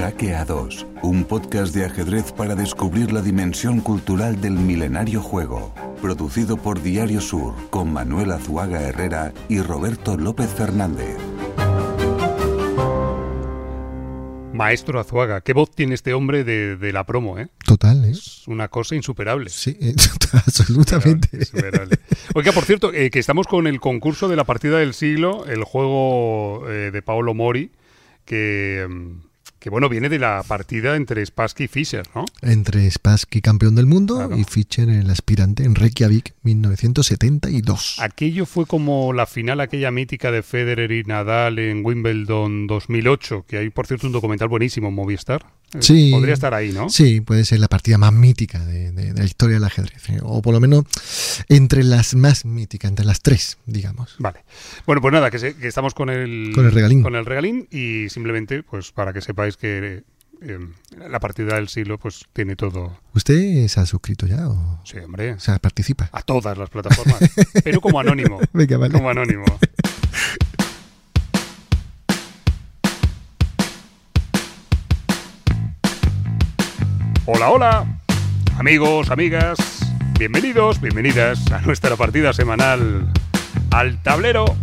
Hackeados, un podcast de ajedrez para descubrir la dimensión cultural del milenario juego. Producido por Diario Sur, con Manuel Azuaga Herrera y Roberto López Fernández. Maestro Azuaga, qué voz tiene este hombre de, de la promo, ¿eh? Total, ¿eh? Es una cosa insuperable. Sí, eh, absolutamente. Insuperable. Oiga, por cierto, eh, que estamos con el concurso de la partida del siglo, el juego eh, de Paolo Mori, que, mm, que bueno, viene de la partida entre Spassky y Fischer, ¿no? Entre Spassky, campeón del mundo, Claro. y Fischer, el aspirante, en Reykjavik, 1972. Aquello fue como la final aquella mítica de Federer y Nadal en Wimbledon 2008, que hay, por cierto, un documental buenísimo en Movistar. Sí. Podría estar ahí, ¿no? Sí, puede ser la partida más mítica de, de- de la historia del ajedrez, ¿eh? o por lo menos entre las más míticas, entre las tres, digamos. Vale. Bueno, pues nada, que, se- que estamos con el, Con el regalín. Con el regalín y simplemente, pues para que sepáis que eh, la partida del siglo, pues tiene todo. ¿Usted se ha suscrito ya o, Sí, hombre. o sea, participa? A todas las plataformas. pero como anónimo. Venga, vale. Como anónimo. Hola, hola. Amigos, amigas. Bienvenidos, bienvenidas a nuestra partida semanal al tablero.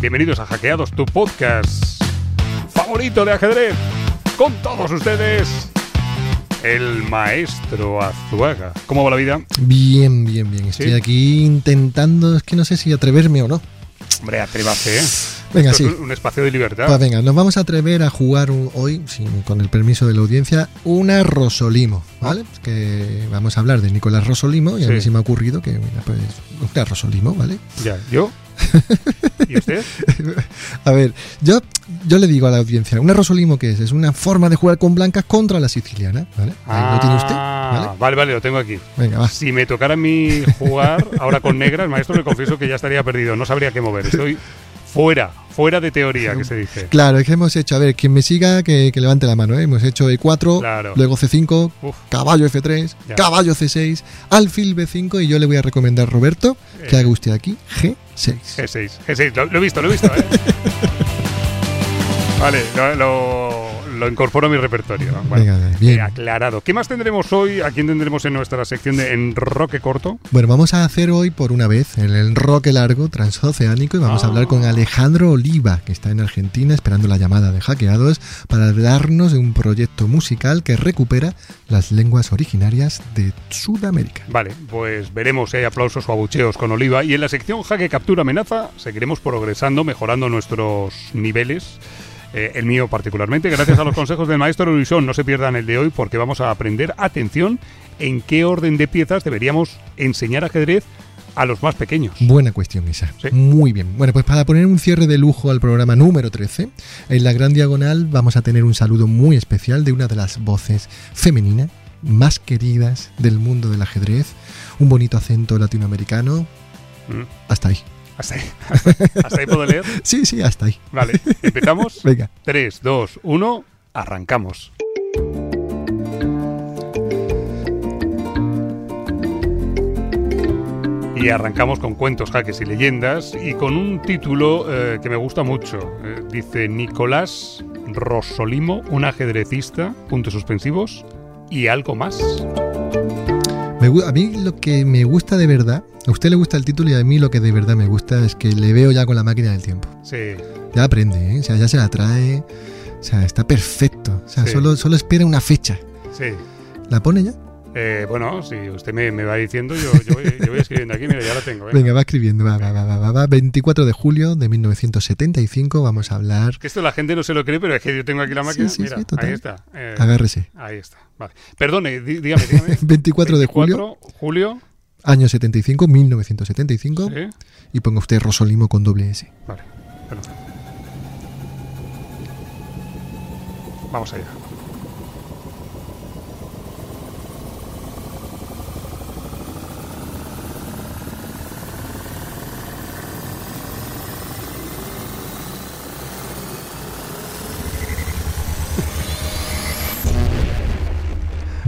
Bienvenidos a Hackeados, tu podcast favorito de ajedrez. Con todos ustedes, el maestro Azuaga. ¿Cómo va la vida? Bien, bien, bien. Estoy Sí. aquí intentando, es que no sé si atreverme o no. Hombre, atrévase, ¿eh? Venga, sí. un espacio de libertad. Pues venga, nos vamos a atrever a jugar un- hoy, sin- con el permiso de la audiencia, una Rosolimo, ¿vale? Que vamos a hablar de Nicolás Rosolimo y a Sí. mí se me ha ocurrido que, mira, pues, una Rosolimo, ¿vale? Ya, ¿yo? ¿Y usted? A ver, yo, yo le digo a la audiencia, una Rosolimo, ¿qué es? Es una forma de jugar con blancas contra la siciliana, ¿vale? Ahí lo tiene usted, Ah, ¿vale? Vale, vale, lo tengo aquí. Venga, va. Si me tocara a mí jugar ahora con negras, maestro, le confieso que ya estaría perdido. No sabría qué mover. Estoy fuera, fuera de teoría, que se dice. Claro, es que hemos hecho, a ver, quien me siga, que, que levante la mano, ¿eh? Hemos hecho E4, Claro. luego C5, Uf, caballo F3, Ya. caballo C6, alfil B5 y yo le voy a recomendar, Roberto, que Eh. haga usted aquí G6. G6. G6, lo, lo he visto, lo he visto, ¿eh? Vale, lo, lo- lo incorporo a mi repertorio. Bueno, Venga, bien. eh, aclarado. ¿Qué más tendremos hoy? ¿A quién tendremos en nuestra sección de Enroque Corto? Bueno, vamos a hacer hoy por una vez el enroque largo transoceánico y vamos a Ah. hablar con Alejandro Oliva, que está en Argentina esperando la llamada de hackeados para hablarnos de un proyecto musical que recupera las lenguas originarias de Sudamérica. Vale, pues veremos si hay aplausos o abucheos con Oliva. Y en la sección Jaque Captura Amenaza seguiremos progresando, mejorando nuestros niveles. Eh, el mío particularmente, gracias a los consejos del maestro Luisón. No se pierdan el de hoy porque vamos a aprender, atención, en qué orden de piezas deberíamos enseñar ajedrez a los más pequeños. Buena cuestión esa. Sí. Muy bien. Bueno, pues para poner un cierre de lujo al programa número 13, en la gran diagonal vamos a tener un saludo muy especial de una de las voces femeninas más queridas del mundo del ajedrez, un bonito acento latinoamericano. Mm, Hasta ahí. Hasta ahí, hasta, hasta ahí puedo leer. Sí, sí, hasta ahí. Vale, empezamos. Venga. 3, 2, 1, arrancamos. Y arrancamos con cuentos, jaques y leyendas y con un título eh, que me gusta mucho. Eh, dice Nicolás Rosolimo, un ajedrecista, puntos suspensivos, y algo más. Me a mí lo que me gusta de verdad, a usted le gusta el título y a mí lo que de verdad me gusta es que le veo ya con la máquina del tiempo. Sí, Ya aprende, ¿eh? o sea, ya se la trae, o sea, está perfecto. O sea, Sí. solo, solo espera una fecha. sí. ¿La pone ya? Eh, bueno, si usted me, me va diciendo, yo, yo, voy, yo voy escribiendo aquí, mira, ya la tengo. ¿eh? Venga, va escribiendo, va, va, va, va, va, va. 24 de julio de 1975 vamos a hablar. Que esto la gente no se lo cree, pero es que yo tengo aquí la máquina. Sí, sí, Mira, sí, ahí está. eh, Agárrese. ahí está. Vale. Perdone, dí- dígame, dígame. 24 de julio, 24 julio. año 75, 1975. Sí. Y ponga usted Rosolimo con doble S. Vale. perfecto. Vamos allá.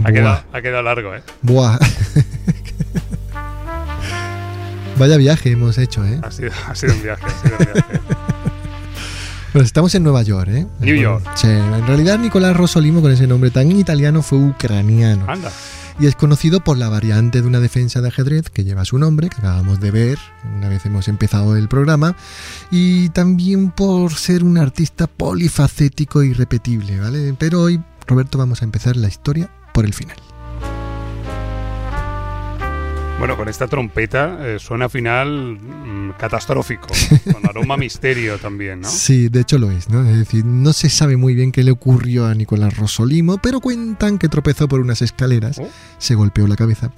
Ha quedado, ha quedado largo, ¿eh? Buah. Vaya viaje hemos hecho, ¿eh? Ha sido, ha sido un viaje, ha sido un viaje. Pues estamos en Nueva York, ¿eh? New York. Sí, en realidad Nicolás Rosolimo, con ese nombre tan italiano, fue ucraniano. Anda. Y es conocido por la variante de una defensa de ajedrez que lleva su nombre, que acabamos de ver una vez hemos empezado el programa, y también por ser un artista polifacético y repetible, ¿vale? Pero hoy, Roberto, vamos a empezar la historia por el final. Bueno, con esta trompeta eh, suena final mm, catastrófico, con aroma misterio también, ¿no? Sí, de hecho lo es, ¿no? Es decir, no se sabe muy bien qué le ocurrió a Nicolás Rosolimo, pero cuentan que tropezó por unas escaleras, Oh. se golpeó la cabeza.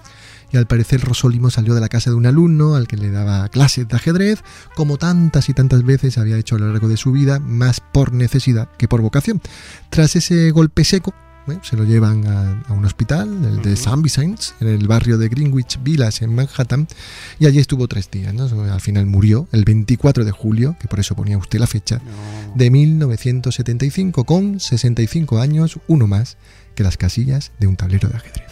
Y al parecer Rosolimo salió de la casa de un alumno al que le daba clases de ajedrez, como tantas y tantas veces había hecho a lo largo de su vida, más por necesidad que por vocación. Tras ese golpe seco, ¿eh? se lo llevan a, a un hospital, el de Ujú. St. Vincent's, en el barrio de Greenwich Villas, en Manhattan, y allí estuvo tres días. ¿no? Al final murió el 24 de julio, que por eso ponía usted la fecha, No. de 1975, con 65 años, uno más que las casillas de un tablero de ajedrez.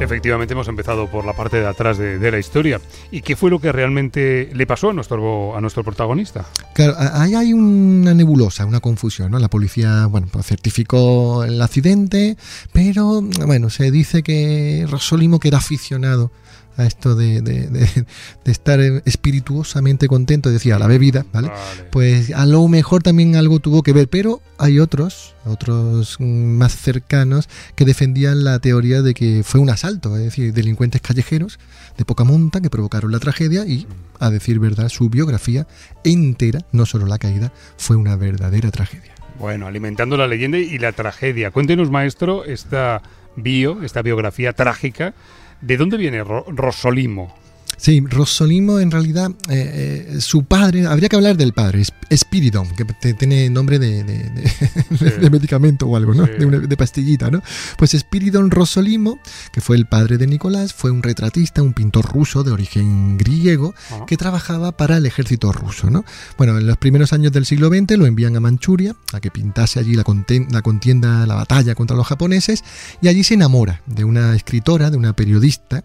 Efectivamente hemos empezado por la parte de atrás de, de la historia. ¿Y qué fue lo que realmente le pasó a nuestro, a nuestro protagonista? Claro, ahí hay una nebulosa, una confusión, ¿no? La policía, bueno, certificó el accidente, pero, bueno, se dice que Rosolimo, que era aficionado a esto de, de- de- de estar espirituosamente contento, decía, la bebida, ¿vale? Vale. Pues a lo mejor también algo tuvo que ver, pero hay otros, otros más cercanos, que defendían la teoría de que fue un asalto, es decir, delincuentes callejeros de poca monta que provocaron la tragedia y, a decir verdad, su biografía entera, no solo la caída, fue una verdadera tragedia. Bueno, alimentando la leyenda y la tragedia. Cuéntenos, maestro, esta bio, esta biografía trágica. ¿De dónde viene Ro- Rosolimo? Sí, Rosolimo en realidad, eh, eh, su padre, habría que hablar del padre, Espiridon, que te- tiene nombre de, de- de- de medicamento o algo, ¿no? Sí. De, una- de pastillita, ¿no? Pues Espiridon Rosolimo, que fue el padre de Nicolás, fue un retratista, un pintor ruso de origen griego, Ah. que trabajaba para el ejército ruso, ¿no? Bueno, en los primeros años del siglo XX lo envían a Manchuria, a que pintase allí la, la contienda, la batalla contra los japoneses, y allí se enamora de una escritora, de una periodista,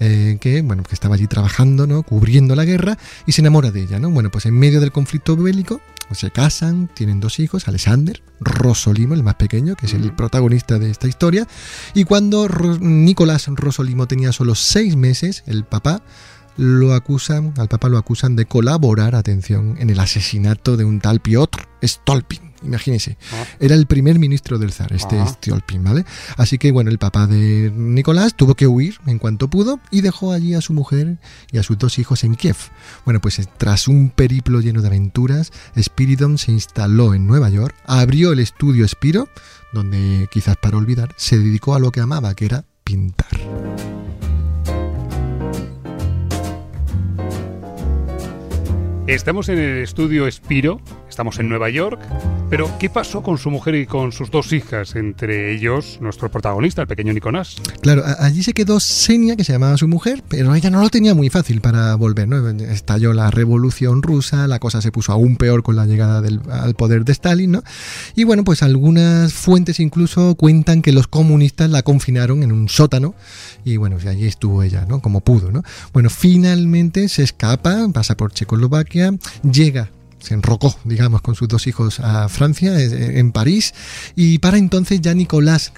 eh, que bueno que estaba allí trabajando no cubriendo la guerra y se enamora de ella no bueno pues en medio del conflicto bélico se casan tienen dos hijos Alexander Rosolimo el más pequeño que es el protagonista de esta historia y cuando Ro- Nicolás Rosolimo tenía solo seis meses el papá lo acusan al papá lo acusan de colaborar atención en el asesinato de un tal Piotr Stolpin imagínense Ah. era el primer ministro del zar, este Ah. Stolpin, ¿vale? Así que, bueno, el papá de Nicolás tuvo que huir en cuanto pudo y dejó allí a su mujer y a sus dos hijos en Kiev. Bueno, pues eh, tras un periplo lleno de aventuras, Spiridon se instaló en Nueva York, abrió el estudio Spiro, donde quizás para olvidar, se dedicó a lo que amaba, que era pintar. Estamos en el estudio Spiro, estamos en Nueva York, pero ¿qué pasó con su mujer y con sus dos hijas? Entre ellos, nuestro protagonista, el pequeño Nicolás. Claro, allí se quedó Senia, que se llamaba su mujer, pero ella no lo tenía muy fácil para volver. Estalló la revolución rusa, la cosa se puso aún peor con la llegada del, al poder de Stalin, ¿no? Y bueno, pues algunas fuentes incluso cuentan que los comunistas la confinaron en un sótano y bueno, pues allí estuvo ella, ¿no? Como pudo, ¿no? Bueno, finalmente se escapa, pasa por Checoslovaquia, llega se enrocó, digamos, con sus dos hijos a Francia, eh, en París, y para entonces ya Nicolás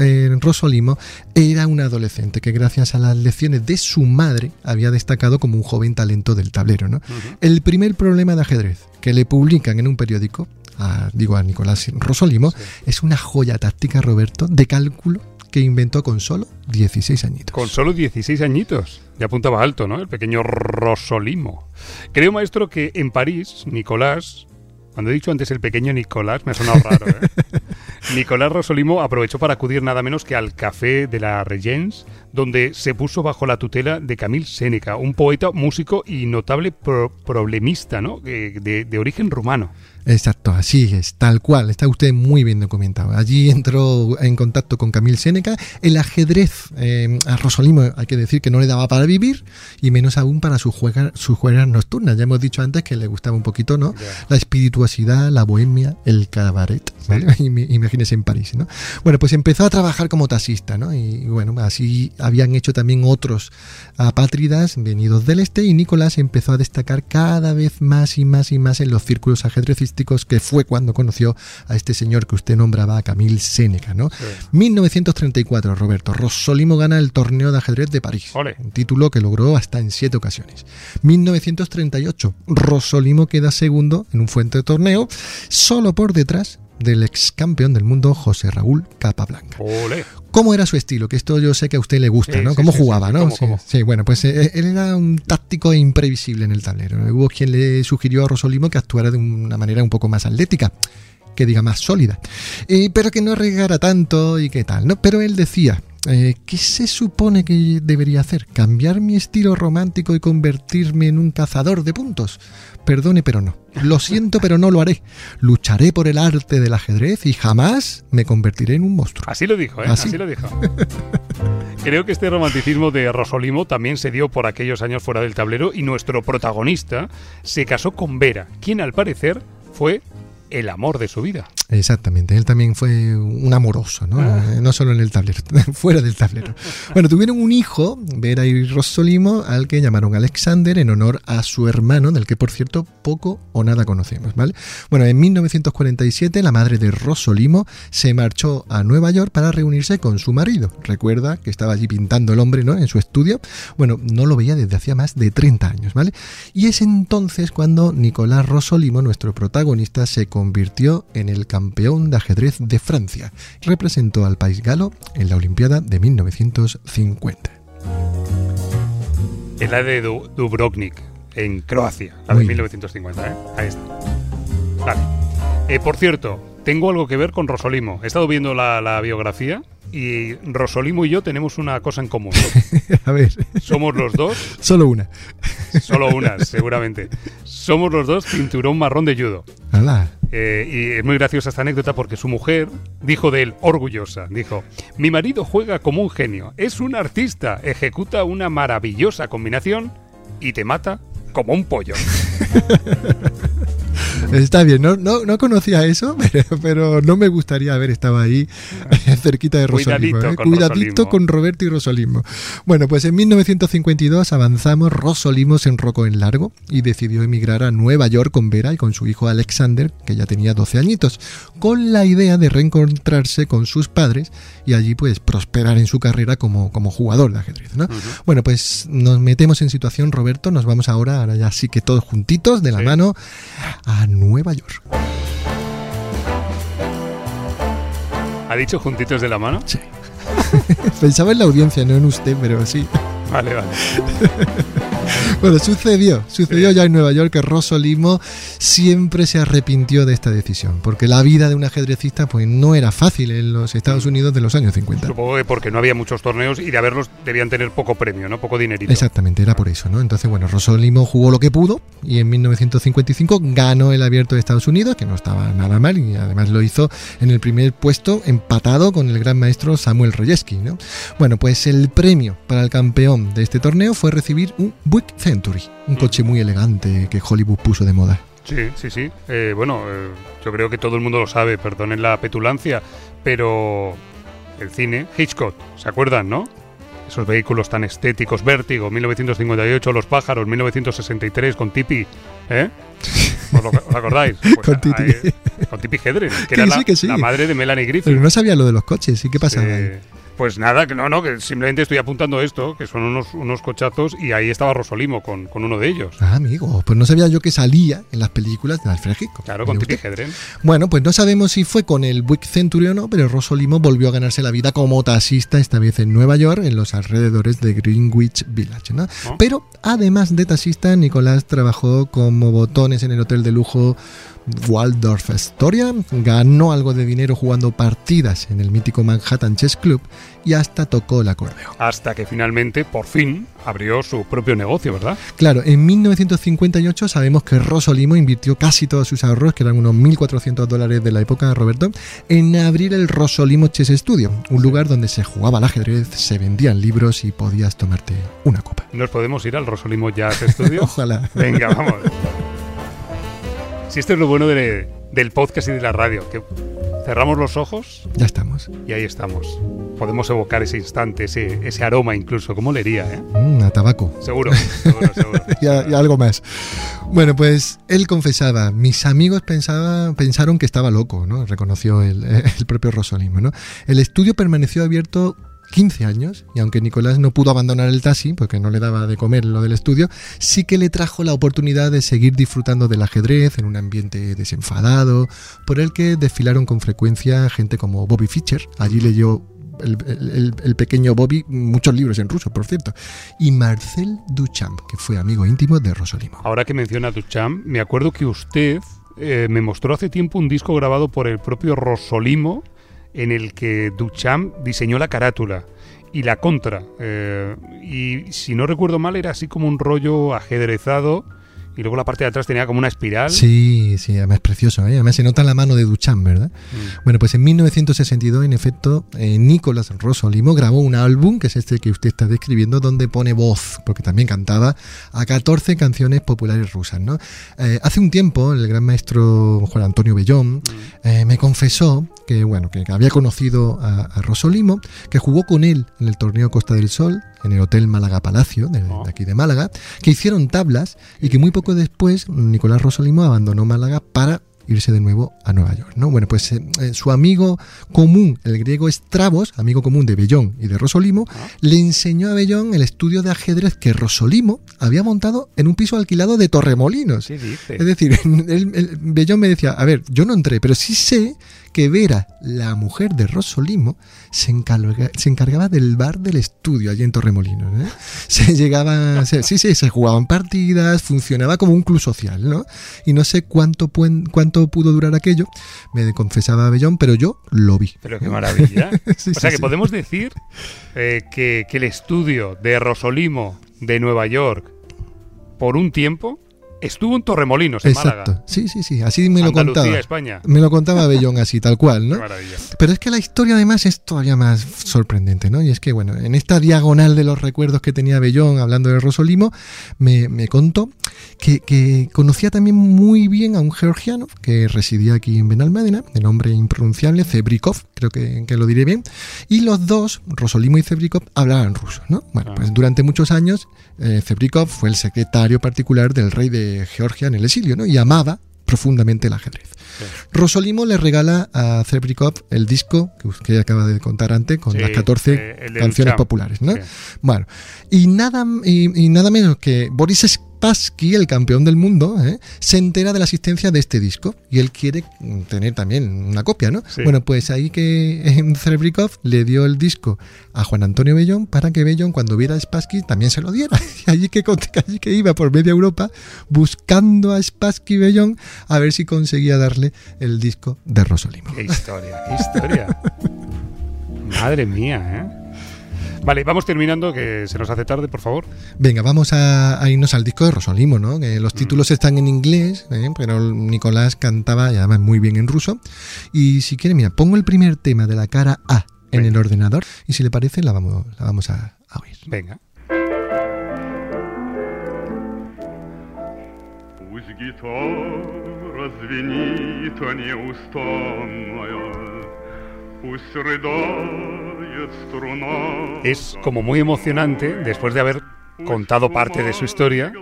eh, Rosolimo era un adolescente que gracias a las lecciones de su madre había destacado como un joven talento del tablero. ¿no? El primer problema de ajedrez que le publican en un periódico, a- digo a Nicolás Rosolimo, es una joya táctica, Roberto, de cálculo que inventó con solo 16 añitos. Con solo 16 añitos. Ya apuntaba alto, ¿no? El pequeño Rosolimo. Creo, maestro, que en París, Nicolás, cuando he dicho antes el pequeño Nicolás, me ha sonado raro, ¿eh? Nicolás Rosolimo aprovechó para acudir nada menos que al café de la Regence, donde se puso bajo la tutela de Camille Séneca, un poeta, músico y notable pro- problemista, ¿no? Eh, De, de origen rumano. Exacto, así es, tal cual, está usted muy bien documentado. Allí entró en contacto con Camille Séneca. El ajedrez eh, a Rosolimo hay que decir que no le daba para vivir y menos aún para sus juega- sus juegas nocturnas. Ya hemos dicho antes que le gustaba un poquito, ¿no? La espirituosidad, la bohemia, el cabaret, ¿vale? Im- Imagínese en París, ¿no? Bueno, pues empezó a trabajar como taxista, ¿no? Y bueno, así habían hecho también otros apátridas venidos del este y Nicolás empezó a destacar cada vez más y más y más en los círculos ajedrecísticos que fue cuando conoció a este señor que usted nombraba, a Camille Séneca, ¿no? 1934, Roberto, Rosolimo gana el torneo de ajedrez de París, un título que logró hasta en siete ocasiones. 1938, Rosolimo queda segundo en un fuente de torneo, solo por detrás del ex campeón del mundo José Raúl Capablanca. ¿Cómo era su estilo? Que esto yo sé que a usted le gusta, ¿no? ¿Cómo jugaba, no? Sí, bueno, pues eh, él era un táctico e imprevisible en el tablero. Hubo quien le sugirió a Rosolimo que actuara de una manera un poco más atlética que diga más sólida, eh, pero que no arriesgara tanto y qué tal, ¿no? Pero él decía, eh, ¿qué se supone que debería hacer? ¿Cambiar mi estilo romántico y convertirme en un cazador de puntos? Perdone, pero no. Lo siento, pero no lo haré. Lucharé por el arte del ajedrez y jamás me convertiré en un monstruo. Así lo dijo, ¿eh? Así, lo dijo. Creo que este romanticismo de Rosolimo también se dio por aquellos años fuera del tablero y nuestro protagonista se casó con Vera, quien al parecer fue el amor de su vida. Exactamente, él también fue un amoroso, ¿no? Ah. Eh, no solo en el tablero, fuera del tablero. Bueno, tuvieron un hijo, Vera y Rosolimo, al que llamaron Alexander en honor a su hermano, del que por cierto poco o nada conocemos, ¿vale? Bueno, en 1947 la madre de Rosolimo se marchó a Nueva York para reunirse con su marido. Recuerda que estaba allí pintando el hombre, ¿no? En su estudio. Bueno, no lo veía desde hacía más de 30 años, ¿vale? Y es entonces cuando Nicolás Rosolimo, nuestro protagonista, se convirtió en el campeón de ajedrez de Francia. Representó al país galo en la Olimpiada de 1950. Es la de Dubrovnik, en Croacia, la de 1950, ¿eh? Ahí está. Vale. Eh, por cierto, tengo algo que ver con Rosolimo. He estado viendo la biografía y Rosolimo y yo tenemos una cosa en común. A ver. Somos los dos. Solo una. Solo una, seguramente. Somos los dos cinturón marrón de judo. Eh, y es muy graciosa esta anécdota porque su mujer dijo de él, orgullosa, dijo, mi marido juega como un genio, es un artista, ejecuta una maravillosa combinación y te mata como un pollo. Está bien, no, no, no conocía eso, pero, no me gustaría haber estado ahí cerquita de Rosolimo. Cuidadito, ¿eh? con, Cuidadito con Roberto y Rosolimo. Bueno, pues en 1952 avanzamos, Rosolimo se enrocó en largo y decidió emigrar a Nueva York con Vera y con su hijo Alexander, que ya tenía 12 añitos, con la idea de reencontrarse con sus padres y allí pues prosperar en su carrera como, como jugador de ajedrez. ¿no? Bueno, pues nos metemos en situación, Roberto, nos vamos ahora, ahora ya sí que todos juntitos, de la mano, a Nueva York. ¿Ha dicho juntitos de la mano? Sí. Pensaba en la audiencia, no en usted, pero sí. Vale, vale. bueno, sucedió, sucedió ya en Nueva York que Rosolimo siempre se arrepintió de esta decisión, porque la vida de un ajedrecista pues no era fácil en los Estados Unidos de los años 50. Supongo que porque no había muchos torneos y de haberlos debían tener poco premio, ¿no? Poco dinerito. Exactamente, era por eso, ¿no? Entonces, bueno, Rosolimo jugó lo que pudo y en 1955 ganó el Abierto de Estados Unidos, que no estaba nada mal y además lo hizo en el primer puesto empatado con el gran maestro Samuel Royeski, ¿no? Bueno, pues el premio para el campeón de este torneo fue recibir un Buick Century, un coche muy elegante que Hollywood puso de moda. Sí, sí, sí. Eh, bueno, eh, yo creo que todo el mundo lo sabe, perdonen la petulancia, pero el cine, Hitchcock, ¿se acuerdan, no? Esos vehículos tan estéticos, Vértigo, 1958, Los pájaros, 1963, con Tipi, ¿eh? ¿Os, acordáis? Pues con Tipi. con Tipi Hedren, que era la, madre de Melanie Griffith. Pero no sabía lo de los coches, ¿y qué pasaba ahí? Pues nada, que no, no, que simplemente estoy apuntando esto, que son unos, unos cochazos y ahí estaba Rosolimo con, con uno de ellos. Ah, amigo, pues no sabía yo que salía en las películas de Alfred Hitchcock. Claro, con Tipi Hedren. Bueno, pues no sabemos si fue con el Buick Century o no, pero Rosolimo volvió a ganarse la vida como taxista, esta vez en Nueva York, en los alrededores de Greenwich Village. ¿no? Pero además de taxista, Nicolás trabajó como botones en el hotel de lujo Waldorf Astoria, ganó algo de dinero jugando partidas en el mítico Manhattan Chess Club y hasta tocó el acordeón. Hasta que finalmente, por fin, abrió su propio negocio, ¿verdad? Claro, en 1958 sabemos que Rosolimo invirtió casi todos sus ahorros, que eran unos 1.400 dólares de la época, Roberto, en abrir el Rosolimo Chess Studio, un lugar donde se jugaba al ajedrez, se vendían libros y podías tomarte una copa. ¿Nos podemos ir al Rosolimo Jazz Studio? Ojalá. Venga, vamos. Si esto es lo bueno del podcast y de la radio, que cerramos los ojos. Ya estamos. Y ahí estamos. Podemos evocar ese instante, ese, ese aroma incluso. ¿Cómo leería, eh? Mm, a tabaco. Seguro, seguro, seguro. y, algo más. Bueno, pues él confesaba, mis amigos pensaba, pensaron que estaba loco, ¿no? Reconoció el, el propio Rosolimo, ¿no? El estudio permaneció abierto 15 años y aunque Nicolás no pudo abandonar el taxi porque no le daba de comer lo del estudio, sí que le trajo la oportunidad de seguir disfrutando del ajedrez en un ambiente desenfadado, por el que desfilaron con frecuencia gente como Bobby Fischer, allí leyó el, pequeño Bobby muchos libros en ruso, por cierto, y Marcel Duchamp, que fue amigo íntimo de Rosolimo. Ahora que menciona Duchamp, me acuerdo que usted eh, me mostró hace tiempo un disco grabado por el propio Rosolimo, en el que Duchamp diseñó la carátula y la contra. Eh, y si no recuerdo mal, era así como un rollo ajedrezado y luego la parte de atrás tenía como una espiral. Sí, sí, además es precioso, ¿eh? además se nota la mano de Duchamp, ¿verdad? Mm. Bueno, pues en 1962, en efecto, eh, Nicolás Rosolimo grabó un álbum, que es este que usted está describiendo, donde pone voz, porque también cantaba, a 14 canciones populares rusas, ¿no? Eh, hace un tiempo, el gran maestro Juan Antonio Bellón mm. eh, me confesó que, bueno, que había conocido a, a Rosolimo, que jugó con él en el torneo Costa del Sol, en el Hotel Málaga Palacio, de, oh. aquí de Málaga, que hicieron tablas y que muy poco después Nicolás Rosolimo abandonó Málaga para irse de nuevo a Nueva York. ¿no? Bueno, pues eh, eh, su amigo común, el griego Estrabos, amigo común de Bellón y de Rosolimo, ah. le enseñó a Bellón el estudio de ajedrez que Rosolimo había montado en un piso alquilado de Torremolinos. Es decir, Bellón me decía, a ver, yo no entré, pero sí sé que Vera, la mujer de Rosolimo, se, se encargaba del bar del estudio allí en Torremolinos. ¿eh? Se llegaba, sí, sí, se jugaban partidas, funcionaba como un club social, ¿no? Y no sé cuánto, cuánto pudo durar aquello, me confesaba Bellón, pero yo lo vi. Pero qué maravilla. o sea que podemos decir eh, que, que el estudio de Rosolimo de Nueva York, por un tiempo, Estuvo en Torremolinos, en Exacto. Sí, sí, sí. Así me lo contaba. España. Me lo contaba Bellón así, tal cual, ¿no? Pero es que la historia además es todavía más sorprendente, ¿no? Y es que, bueno, en esta diagonal de los recuerdos que tenía Bellón hablando de Rosolimo, me, me contó que, conocía también muy bien a un georgiano que residía aquí en Benalmádena, de nombre impronunciable, Zebrikov, creo que, que, lo diré bien. Y los dos, Rosolimo y Zebrikov, hablaban ruso, ¿no? Bueno, ah. pues durante muchos años, eh, Zebrikov fue el secretario particular del rey de Georgia en el exilio, ¿no? Y amaba profundamente el ajedrez. Rosolimo le regala a Zebrikov el disco que usted acaba de contar antes con las 14 eh, canciones populares, ¿no? Bueno, y nada, y, nada menos que Boris Spassky, el campeón del mundo, ¿eh? se entera de la existencia de este disco y él quiere tener también una copia, ¿no? Bueno, pues ahí que en Cerebrikov le dio el disco a Juan Antonio Bellón para que Bellón cuando viera a Spassky también se lo diera. Y allí que, allí que iba por media Europa buscando a Spassky Bellón a ver si conseguía darle el disco de Rosolimo. Qué historia, qué historia. Madre mía, ¿eh? Vale, vamos terminando, que se nos hace tarde, por favor. Venga, vamos a, irnos al disco de Rosolimo, ¿no? Que los mm. títulos están en inglés, ¿eh? pero Nicolás cantaba y además muy bien en ruso. Y si quiere, mira, pongo el primer tema de la cara A en el ordenador y si le parece la vamos, la vamos a, oír. Venga. Es como muy emocionante, después de haber contado parte de su historia,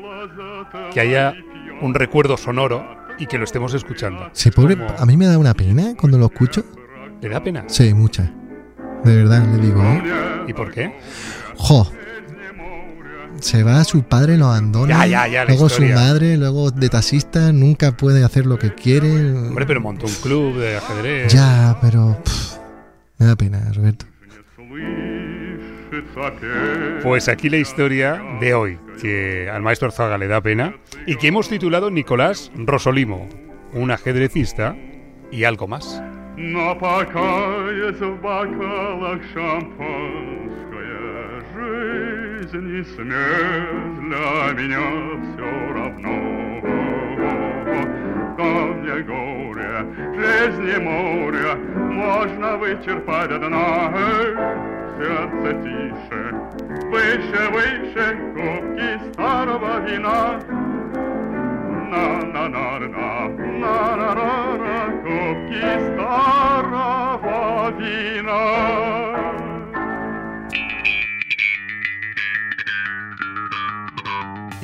que haya un recuerdo sonoro y que lo estemos escuchando. Sí, pobre, a mí me da una pena cuando lo escucho. ¿Le da pena? Sí, mucha. De verdad, le digo. ¿eh? ¿Y por qué? Jo. Se va, su padre lo abandona. Ya, ya, ya, luego su madre, luego de taxista, nunca puede hacer lo que quiere. Hombre, pero montó un club de ajedrez. Ya, pero. Me da pena, Roberto. Pues aquí la historia de hoy, que al maestro Zaga le da pena, y que hemos titulado Nicolás Rosolimo, un ajedrecista y algo más. камня горя, жизни моря, можно вычерпать до дна. Сердце тише, выше, выше, кубки старого вина. На-на-на-на, на-на-на-на, кубки старого Argentina.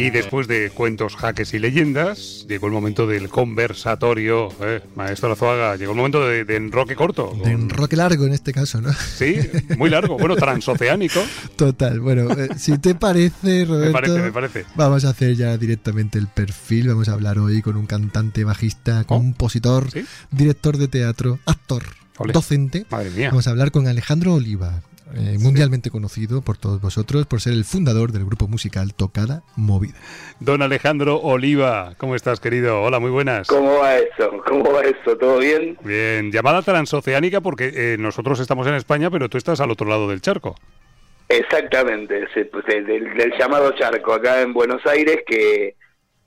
Y después de cuentos, jaques y leyendas, llegó el momento del conversatorio. Eh, maestro Lazuaga, llegó el momento de, enroque corto. De enroque largo en este caso, ¿no? Sí, muy largo. Bueno, transoceánico. Total. Bueno, eh, si te parece, Roberto. Me parece, me parece. Vamos a hacer ya directamente el perfil. Vamos a hablar hoy con un cantante, bajista, oh, compositor, director de teatro, actor, docente. Madre mía. Vamos a hablar con Alejandro Oliva. Eh, mundialmente conocido por todos vosotros por ser el fundador del grupo musical Tocada Movida. Don Alejandro Oliva, ¿cómo estás, querido? Hola, muy buenas. ¿Cómo va eso? ¿Cómo va eso? ¿Todo bien? Bien, llamada transoceánica porque eh, nosotros estamos en España, pero tú estás al otro lado del charco. Exactamente, pues, del llamado charco acá en Buenos Aires que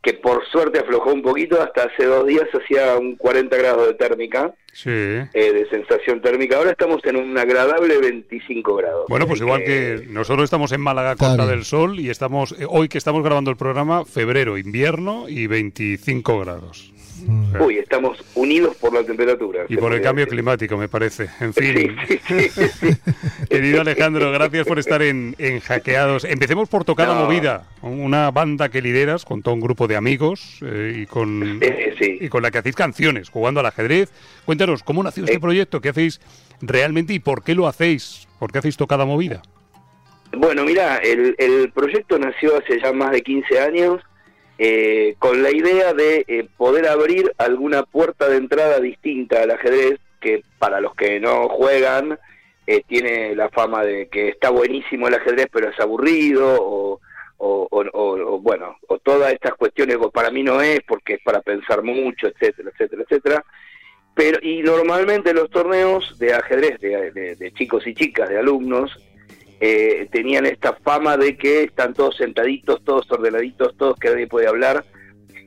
que por suerte aflojó un poquito, hasta hace dos días hacía un 40 grados de térmica, sí. eh, de sensación térmica. Ahora estamos en un agradable 25 grados. Bueno, pues igual que... nosotros estamos en Málaga, Costa del Sol, y estamos eh, hoy que estamos grabando el programa, febrero, invierno y 25 grados. Uy, estamos unidos por la temperatura. Y por el cambio climático, me parece. En fin. Querido Alejandro, gracias por estar en, Hackeados. Empecemos por Tocada Movida, una banda que lideras con todo un grupo de amigos eh, y, con, y con la que hacéis canciones, jugando al ajedrez. Cuéntanos, ¿cómo nació este proyecto? ¿Qué hacéis realmente y por qué lo hacéis? ¿Por qué hacéis Tocada Movida? Bueno, mira, el, el proyecto nació hace ya más de 15 años eh, con la idea de eh, poder abrir alguna puerta de entrada distinta al ajedrez, que para los que no juegan eh, tiene la fama de que está buenísimo el ajedrez, pero es aburrido, o, bueno, o todas estas cuestiones, para mí no es, porque es para pensar mucho, etcétera, etcétera, etcétera. Pero, y normalmente los torneos de ajedrez de chicos y chicas, de alumnos, eh, tenían esta fama de que están todos sentaditos, todos ordenaditos, todos que nadie puede hablar.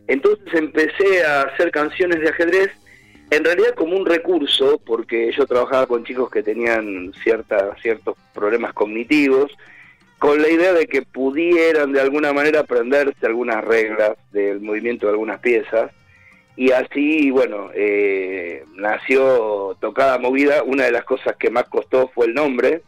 Entonces empecé a hacer canciones de ajedrez, en realidad como un recurso, porque yo trabajaba con chicos que tenían cierta, ciertos problemas cognitivos, con la idea de que pudieran de alguna manera aprenderse algunas reglas del movimiento de algunas piezas. Y así, bueno, eh, nació Tocada Movida. Una de las cosas que más costó fue el nombre,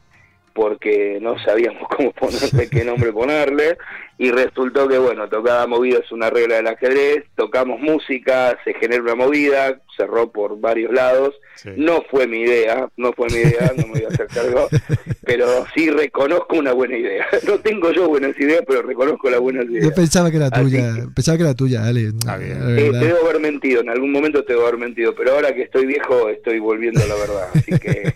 porque no sabíamos cómo ponerle, qué nombre ponerle, y resultó que, bueno, tocada movida es una regla del ajedrez, tocamos música, se genera una movida, cerró por varios lados, no fue mi idea, no fue mi idea, no me voy a hacer cargo, pero sí reconozco una buena idea. No tengo yo buenas ideas, pero reconozco la buena idea. Yo pensaba que era tuya, pensaba que era tuya, Ale. Ah, eh, te debo haber mentido, en algún momento te debo haber mentido, pero ahora que estoy viejo estoy volviendo a la verdad, así que...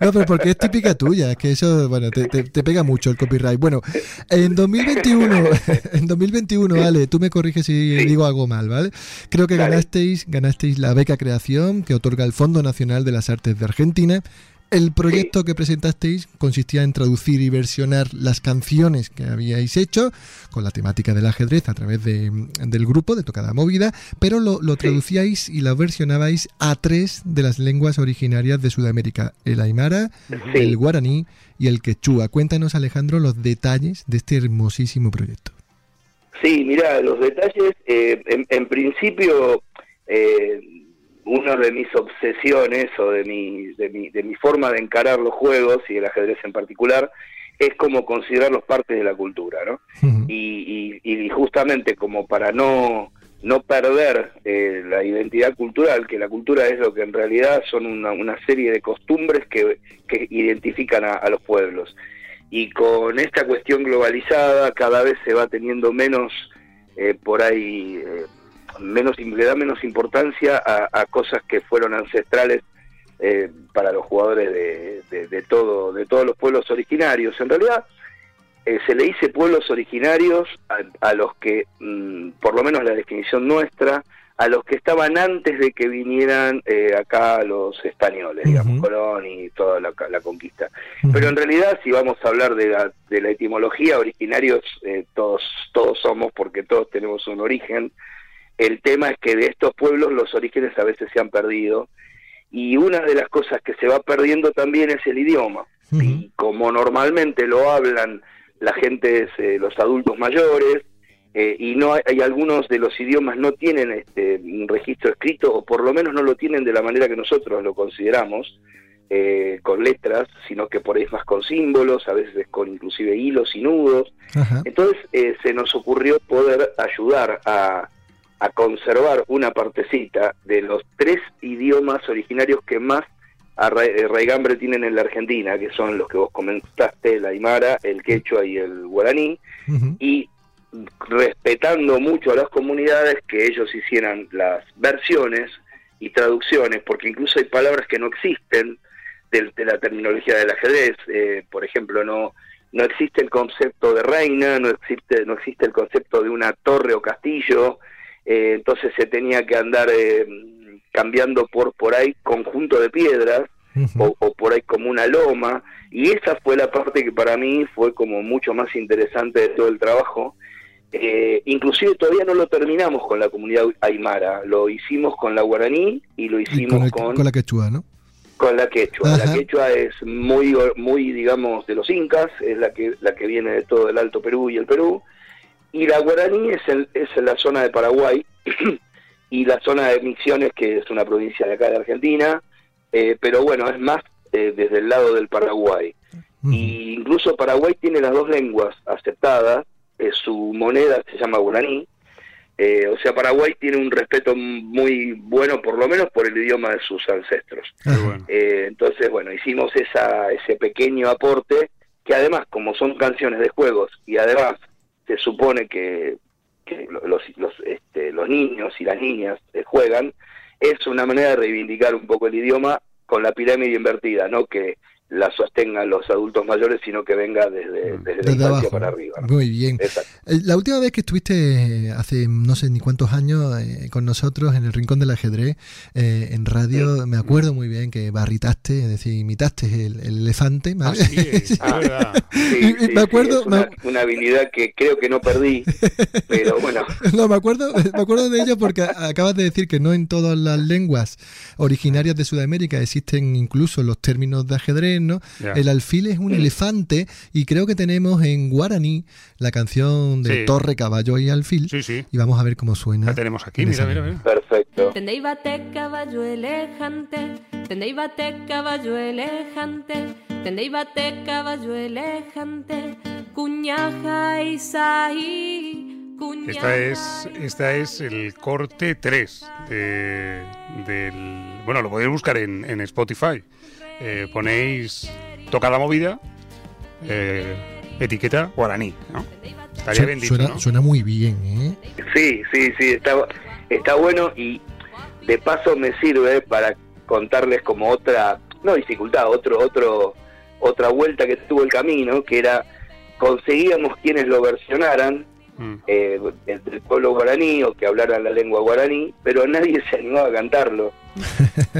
no, pero porque es típica tuya, es que eso, bueno, te, te pega mucho el copyright. Bueno, en 2021 en 2021, vale, tú me corriges si digo algo mal, ¿vale? Creo que ganasteis, ganasteis la beca creación que otorga el Fondo Nacional de las Artes de Argentina. El proyecto que presentasteis consistía en traducir y versionar las canciones que habíais hecho con la temática del ajedrez a través del grupo de Tocada Movida, pero lo, traducíais y lo versionabais a tres de las lenguas originarias de Sudamérica, el aymara, el guaraní y el quechua. Cuéntanos, Alejandro, los detalles de este hermosísimo proyecto. Sí, mira, los detalles, eh, en, principio, eh, una de mis obsesiones o de mi, de, mi, de mi forma de encarar los juegos y el ajedrez en particular es como considerarlos parte de la cultura, ¿no? y, y, justamente como para no no perder eh, la identidad cultural, que la cultura es lo que en realidad son una, una serie de costumbres que, que identifican a, los pueblos. Y con esta cuestión globalizada cada vez se va teniendo menos, eh, por ahí, eh, menos, le da menos importancia a, cosas que fueron ancestrales para los jugadores de, de, todo, de todos los pueblos originarios. En realidad, eh, se le dice pueblos originarios a, los que, mm, por lo menos la definición nuestra, a los que estaban antes de que vinieran eh, acá los españoles, digamos, Colón y toda la, conquista. Pero en realidad, si vamos a hablar de la, de la etimología, originarios eh, todos, todos somos porque todos tenemos un origen. El tema es que de estos pueblos los orígenes a veces se han perdido y una de las cosas que se va perdiendo también es el idioma. Y como normalmente lo hablan la gente eh, los adultos mayores, eh, y no hay, algunos de los idiomas no tienen este, un registro escrito, o por lo menos no lo tienen de la manera que nosotros lo consideramos. eh, con letras, sino que por ahí es más con símbolos, a veces con inclusive hilos y nudos. Entonces eh, se nos ocurrió poder ayudar a, a conservar una partecita de los tres idiomas originarios que más raigambre tienen en la Argentina, que son los que vos comentaste, el aymara, el quechua y el guaraní, y respetando mucho a las comunidades que ellos hicieran las versiones y traducciones, porque incluso hay palabras que no existen de, la terminología del ajedrez, eh, por ejemplo, no no existe el concepto de reina, no existe no existe el concepto de una torre o castillo, eh, entonces se tenía que andar eh, cambiando por por ahí conjunto de piedras o, o, por ahí como una loma y esa fue la parte que para mí fue como mucho más interesante de todo el trabajo eh, inclusive todavía no lo terminamos con la comunidad aymara, lo hicimos con la guaraní y lo hicimos con, con, la quechua, ¿no? Con la quechua. La quechua es muy, muy, digamos, de los incas, es la que, la que viene de todo el Alto Perú y el Perú. Y la guaraní es, el, es en la zona de Paraguay y la zona de Misiones, que es una provincia de acá de Argentina, eh, pero bueno, es más eh, desde el lado del Paraguay. Y incluso Paraguay tiene las dos lenguas aceptadas, eh, su moneda se llama guaraní. Eh, o sea, Paraguay tiene un respeto muy bueno, por lo menos por el idioma de sus ancestros. Eh, entonces, bueno, hicimos esa, ese pequeño aporte, que además, como son canciones de juegos, y además se supone que, los, los, este, los niños y las niñas juegan, es una manera de reivindicar un poco el idioma con la pirámide invertida, ¿no? Que la sostengan los adultos mayores, sino que venga desde, mm. desde, la infancia para arriba. Muy bien. Eh, la última vez que estuviste hace no sé ni cuántos años eh, con nosotros en el Rincón del Ajedrez, eh, en radio, me acuerdo muy bien que barritaste, es decir, imitaste el, elefante. Ah, sí, ah, me acuerdo. una, habilidad que creo que no perdí, pero bueno. No, me acuerdo, me acuerdo de ello porque acabas de decir que no en todas las lenguas originarias de Sudamérica existen incluso los términos de ajedrez el alfil es un elefante y creo que tenemos en guaraní la canción de Torre, Caballo y Alfil. Y vamos a ver cómo suena. La tenemos aquí, mira, mira, mira. Perfecto. Tendei bate caballo elefante, tendei bate caballo elefante, tendei bate caballo elefante, cuñaja y esta es, esta es el corte 3 de, del... Bueno, lo podéis buscar en, en Spotify. Eh, ponéis toca la movida, eh, etiqueta guaraní, ¿no? Estaría bien suena, suena, muy bien, ¿eh? Sí, sí, sí, está, está bueno y de paso me sirve para contarles como otra, no dificultad, otro, otro, otra vuelta que tuvo el camino, que era conseguíamos quienes lo versionaran mm. eh, del pueblo guaraní o que hablaran la lengua guaraní, pero nadie se animaba a cantarlo.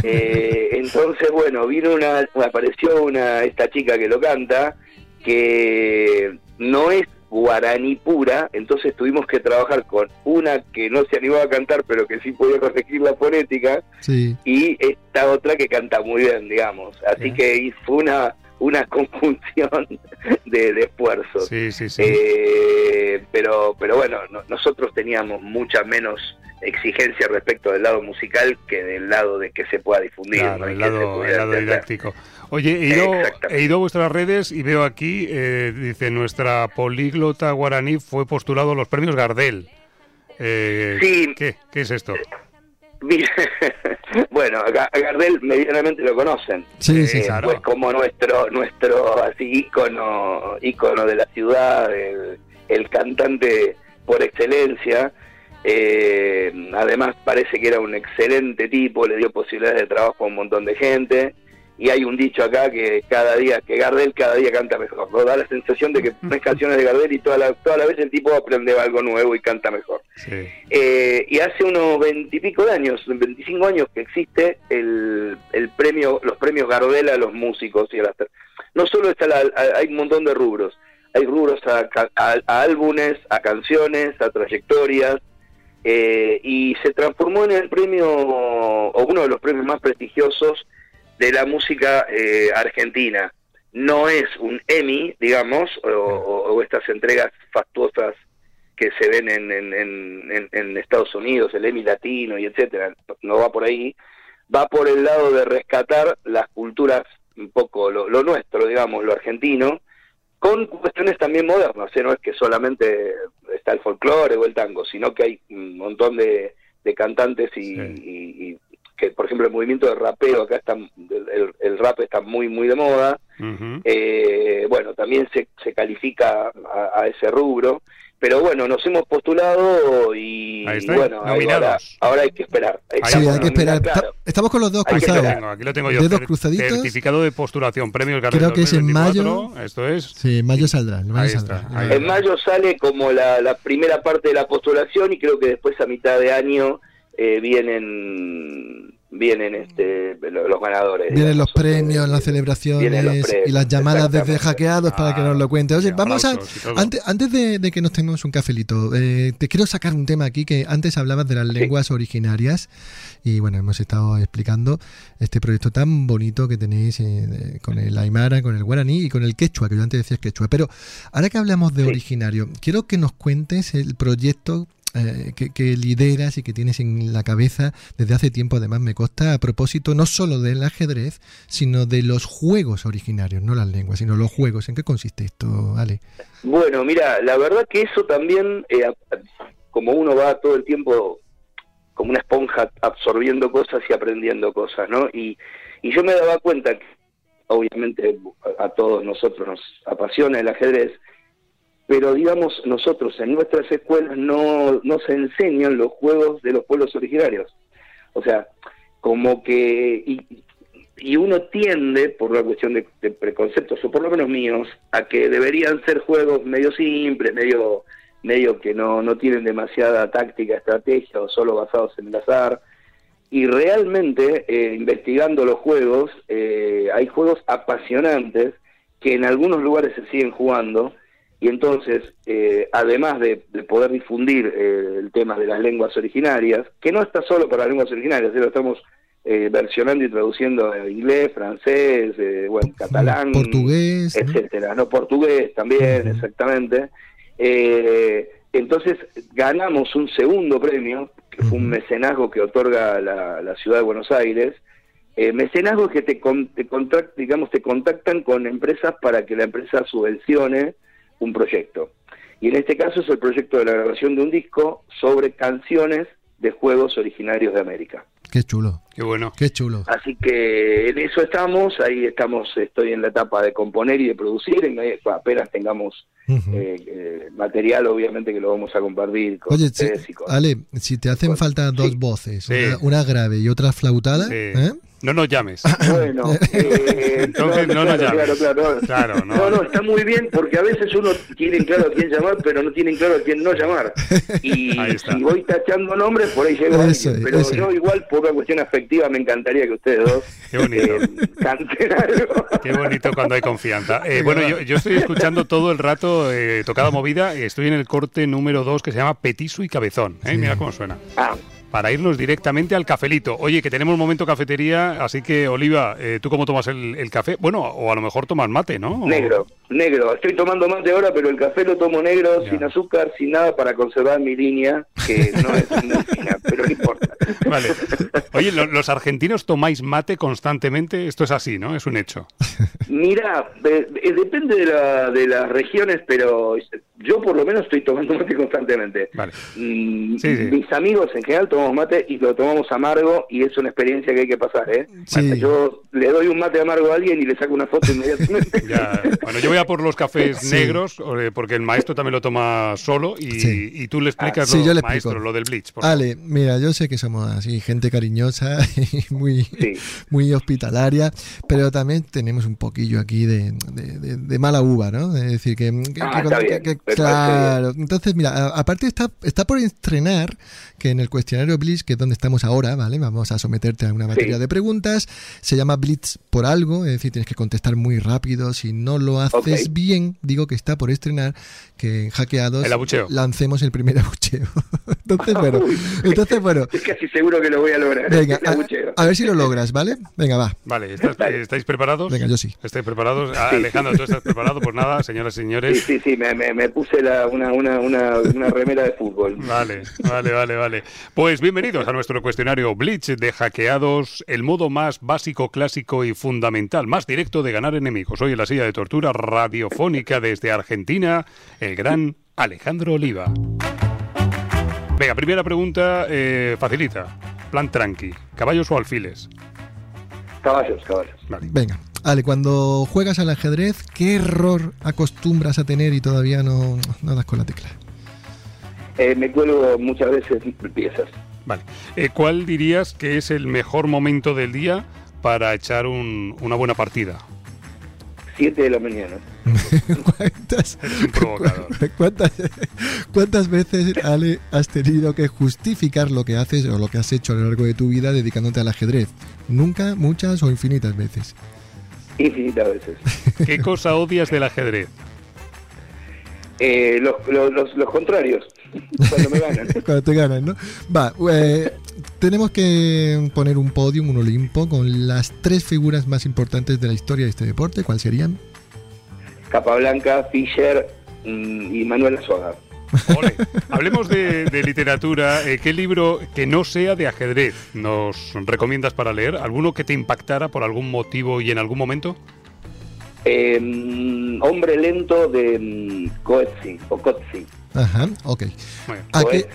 Eh, entonces, bueno, vino una, apareció una, esta chica que lo canta, que no es guaraní pura, entonces tuvimos que trabajar con una que no se animaba a cantar, pero que sí podía corregir la fonética, y esta otra que canta muy bien, digamos. Así que fue una una conjunción de, esfuerzos. Sí, sí, sí. Eh, pero, pero bueno, nosotros teníamos mucha menos exigencia respecto del lado musical que del lado de que se pueda difundir. Claro, el, lado, didáctico. Oye, he ido, he ido, a vuestras redes y veo aquí, eh, dice, nuestra políglota guaraní fue postulado a los premios Gardel. Eh, sí. ¿qué? ¿Qué es esto? bueno, a Gardel medianamente lo conocen. Sí, sí, eh, claro. Pues como nuestro, nuestro así ícono, ícono de la ciudad, el cantante por excelencia. Eh, además parece que era un excelente tipo, le dio posibilidades de trabajo a un montón de gente. Y hay un dicho acá que cada día, que Gardel cada día canta mejor. ¿no? Da la sensación de que pones canciones de Gardel y toda la, toda la vez el tipo aprende algo nuevo y canta mejor. Eh, y hace unos veintipico de años, 25 años que existe el, el premio, los premios Gardel a los músicos y a las no solo está la, hay un montón de rubros, hay rubros a, a álbumes, a canciones, a trayectorias, eh, y se transformó en el premio, o uno de los premios más prestigiosos de la música eh, argentina. No es un Emmy, digamos, o, estas entregas fastuosas que se ven en, en, en, Estados Unidos, el Emmy latino y etcétera, no va por ahí. va por el lado de rescatar las culturas, un poco lo, lo nuestro, digamos, lo argentino, con cuestiones también modernas, ¿eh? no es que solamente está el folclore o el tango, sino que hay un montón de, de cantantes y, Sí. y- y que, por ejemplo, el movimiento de rapeo, acá está, el, el rap está muy, muy de moda, eh, bueno, también se, se califica a, a ese rubro, pero bueno, nos hemos postulado y, Ahí está, bueno, ahora, ahora hay que esperar. Sí, está, hay que esperar. Claro. Estamos con los dos Hay cruzados. Tengo, aquí lo tengo yo. Dedos cruzaditos. Certificado de postulación, premio Creo que es en 2024, Esto es. Sí, en mayo saldrá. en mayo Ahí saldrá. está, ahí En mayo sale como la, la primera parte de la postulación y creo que después a mitad de año eh, vienen vienen este lo- los ganadores. Vienen los premios, las celebraciones vienen los premios, y las llamadas desde hackeados para que nos lo cuente. Oye, vamos a. Antes, antes de, de que nos tengamos un cafelito, eh, te quiero sacar un tema aquí que antes hablabas de las Sí. lenguas originarias y bueno, hemos estado explicando este proyecto tan bonito que tenéis eh, con el Aymara, con el guaraní y con el quechua, que yo antes decía quechua. Pero ahora que hablamos de Sí. originario, quiero que nos cuentes el proyecto eh, que, lideras y que tienes en la cabeza desde hace tiempo, además me consta, a propósito no solo del ajedrez, sino de los juegos originarios, no las lenguas, sino los juegos. ¿En qué consiste esto, Ale? Bueno, mira, la verdad que eso también, eh, como uno va todo el tiempo como una esponja absorbiendo cosas y aprendiendo cosas, ¿no? Y, y yo me daba cuenta que obviamente a todos nosotros nos apasiona el ajedrez, pero digamos nosotros en nuestras escuelas no, no se enseñan los juegos de los pueblos originarios. O sea, como que... Y, y uno tiende, por una cuestión de, preconceptos, o por lo menos míos, a que deberían ser juegos medio simples, medio medio que no, no tienen demasiada táctica, estrategia o solo basados en el azar. Y realmente, eh, investigando los juegos, eh, hay juegos apasionantes que en algunos lugares se siguen jugando y entonces, eh, además de, de poder difundir eh, el tema de las lenguas originarias, que no está solo para las lenguas originarias, eh, lo estamos eh, versionando y traduciendo en inglés, francés, eh, bueno, catalán, Portugués. etcétera, no portugués también, Ujú. exactamente. Eh, entonces ganamos un segundo premio, que fue un mecenazgo que otorga la, la ciudad de Buenos Aires. Eh, mecenazgo que te, con- te, contact- digamos, te contactan con empresas para que la empresa subvencione un proyecto. Y en este caso es el proyecto de la grabación de un disco sobre canciones de juegos originarios de América. Qué chulo, Qué bueno. qué chulo. Así que en eso estamos, ahí estamos, estoy en la etapa de componer y de producir, en, apenas tengamos eh, eh, material, obviamente que lo vamos a compartir con Oye, si- y con... Ale, si te hacen con- falta dos sí. voces, Sí. una, una grave y otra flautada, Sí. ¿eh? No nos llames. Bueno, eh, Entonces no nos claro, llames. claro, claro. Claro, no. No, no, está muy bien porque a veces uno tiene claro a quién llamar, pero no tiene claro a quién no llamar. Y si voy tachando nombres, por ahí llego Eso alguien. Pero eso yo igual, por una cuestión afectiva, me encantaría que ustedes dos Qué bonito. eh, canten algo. Qué bonito cuando hay confianza. Eh, bueno, yo, yo estoy escuchando todo el rato eh, tocada movida. Estoy en el corte número 2 que se llama Petiso y Cabezón. ¿eh? Sí. Mira cómo suena. Ah, Para irnos directamente al cafelito. Oye, que tenemos momento cafetería, así que, Oliva, eh, ¿tú cómo tomas el, el café? Bueno, o a lo mejor tomas mate, ¿no? Negro, negro. Estoy tomando mate ahora, pero el café lo tomo negro, Ya. sin azúcar, sin nada, para conservar mi línea, que no es muy fina, pero no importa. Vale. Oye, ¿lo- ¿los argentinos tomáis mate constantemente? Esto es así, ¿no? Es un hecho. Mira, de- de- depende de, la, de las regiones, pero yo por lo menos estoy tomando mate constantemente. Vale. Mm, Sí, sí. Mis amigos en general tomamos mate y lo tomamos amargo y es una experiencia que hay que pasar, ¿eh? Sí. Yo le doy un mate amargo a alguien y le saco una foto inmediatamente. Ya, bueno, yo voy a por los cafés Sí. negros, porque el maestro también lo toma solo y, Sí. y tú le explicas, Sí, lo, yo le maestro, explico. lo del bleach. por favor. Ale, mira, yo sé que somos así, gente cariñosa y muy, Sí. muy hospitalaria, pero también tenemos un poquillo aquí de, de- de- de mala uva, ¿no? Es decir, que, que- Ah, que- está que- bien, claro. Entonces, mira, aparte está, está por estrenar que en el cuestionario Blitz, que es donde estamos ahora, ¿vale? Vamos a someterte a una batería Sí. de preguntas. Se llama Blitz por algo, es decir, tienes que contestar muy rápido. Si no lo haces bien, digo que está por estrenar que en hackeados El abucheo. lancemos el primer abucheo. entonces, bueno, entonces, bueno, Es casi seguro que lo voy a lograr. Venga, a, a ver si lo logras, ¿vale? Venga, va. Vale, ¿estás- Vale. ¿estáis preparados? Venga, yo sí. ¿Estáis preparados? Ah, Alejandro, ¿tú estás preparado? Pues nada, señoras y Sí, señores. sí, sí, me, me, me puse la, una, una, una, una remera de fútbol. Vale, vale, vale, vale. Pues bienvenidos a nuestro cuestionario Blitz de hackeados, el modo más básico, clásico y fundamental, más directo de ganar enemigos. Hoy en la silla de tortura radiofónica desde Argentina, el gran Alejandro Oliva. Venga, primera pregunta eh, facilita. Plan tranqui. ¿Caballos o alfiles? Caballos, caballos. Vale. Venga. Ale, cuando juegas al ajedrez, ¿qué error acostumbras a tener y todavía no, no das con la tecla? Eh, me cuelgo muchas veces piezas. Vale. Eh, ¿Cuál dirías que es el mejor momento del día para echar un- una buena partida? Siete de la mañana. ¿Cuántas, cuántas, cuántas veces, Ale, has tenido que justificar lo que haces o lo que has hecho a lo largo de tu vida dedicándote al ajedrez? ¿Nunca, muchas o infinitas veces? Infinitas veces. ¿Qué cosa odias del ajedrez? Eh, los, los, los, los contrarios, cuando me ganan. Cuando te ganan, ¿no? Va, eh, tenemos que poner un podium, un Olimpo, con las tres figuras más importantes de la historia de este deporte. ¿Cuáles serían? Capablanca, Fischer mm, y Manuel Azuaga. Ole. Hablemos de, de literatura. Eh, ¿Qué libro que no sea de ajedrez nos recomiendas para leer? ¿Alguno que te impactara por algún motivo y en algún momento? Eh, hombre lento de mm, Coetzee, o Coetzee. Ajá, ok. ¿A qué,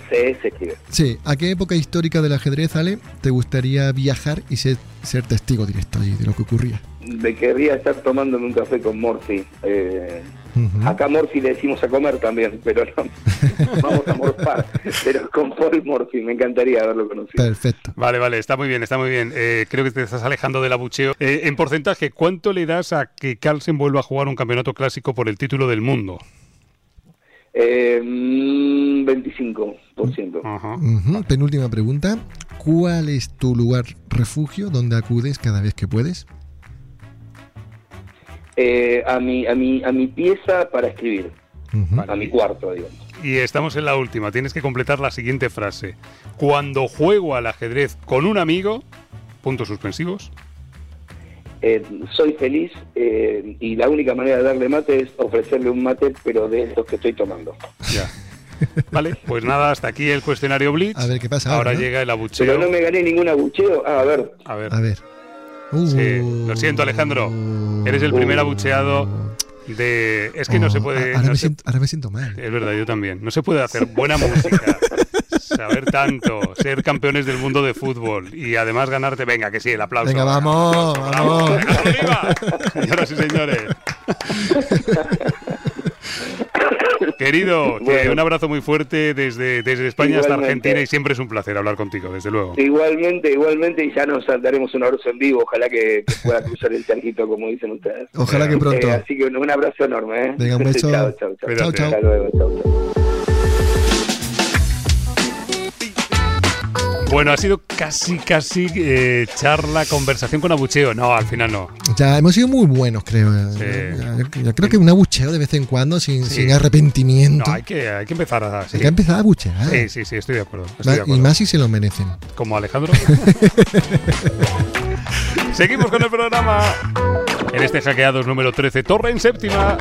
sí, ¿A qué época histórica del ajedrez, Ale, te gustaría viajar y ser, ser testigo directo de lo que ocurría? Me querría estar tomándome un café con Morphy. Eh, Ujú. acá Morphy le decimos a comer también, pero no. Vamos a morfar. Pero con Paul Morphy, me encantaría haberlo conocido. Perfecto. Vale, vale, está muy bien, está muy bien. Eh, creo que te estás alejando del abucheo. Eh, en porcentaje, ¿cuánto le das a que Carlsen vuelva a jugar un campeonato clásico por el título del mundo? Eh, mm, 25%. Ajá. Ujú. Penúltima pregunta. ¿Cuál es tu lugar refugio donde acudes cada vez que puedes? Eh, a, mi, a, mi, a mi pieza para escribir, Ujú. a mi cuarto, digamos. Y estamos en la última. Tienes que completar la siguiente frase. Cuando juego al ajedrez con un amigo, puntos suspensivos. Eh, soy feliz eh, y la única manera de darle mate es ofrecerle un mate, pero de estos que estoy tomando. Ya. Vale, pues nada, hasta aquí el cuestionario Blitz. A ver qué pasa Ahora ahora, ¿no? llega el Pero abucheo. no me gané ningún abucheo. Ah, a ver, A ver, A ver. Sí, Uh. lo siento, Alejandro. eres el primer abucheado de... Es que no Oh, se puede... Ahora, no me se- siento, ahora me siento mal. Es verdad, yo también. No se puede hacer buena música, saber tanto, ser campeones del mundo de fútbol y además ganarte. Venga, que sí, el aplauso. Venga, vamos, ¡Bravo! vamos. ¡Alejandro Oliva! Señoras y señores. Querido, que Bueno. un abrazo muy fuerte desde, desde España hasta. Argentina y siempre es un placer hablar contigo, desde luego. igualmente, igualmente, y ya nos daremos un abrazo en vivo. Ojalá que, pueda cruzar el charquito, como dicen ustedes. Ojalá que pronto. Eh, así que un, un abrazo enorme. ¿eh? Venga, un beso. chao, chao, chao. Cuídate. Chao, chao. Hasta luego, chao, chao. Bueno, ha sido casi, casi eh, charla, conversación con abucheo. No, al final no. Ya hemos sido muy buenos, creo. Sí. Ya- Yo creo que un abucheo de vez en cuando sin, Sí. sin arrepentimiento. No, hay que, hay que empezar a... Hay que empezar a abuchear. Sí, sí, sí, estoy de acuerdo. estoy de y acuerdo. más si se lo merecen. Como Alejandro. Seguimos con el programa. En este hackeados número 13, torre en séptima.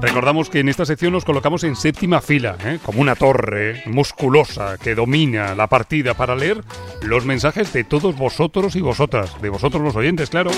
Recordamos que en esta sección nos colocamos en séptima fila, ¿eh? como una torre musculosa que domina la partida para leer los mensajes de todos vosotros y vosotras, de vosotros los oyentes, claro.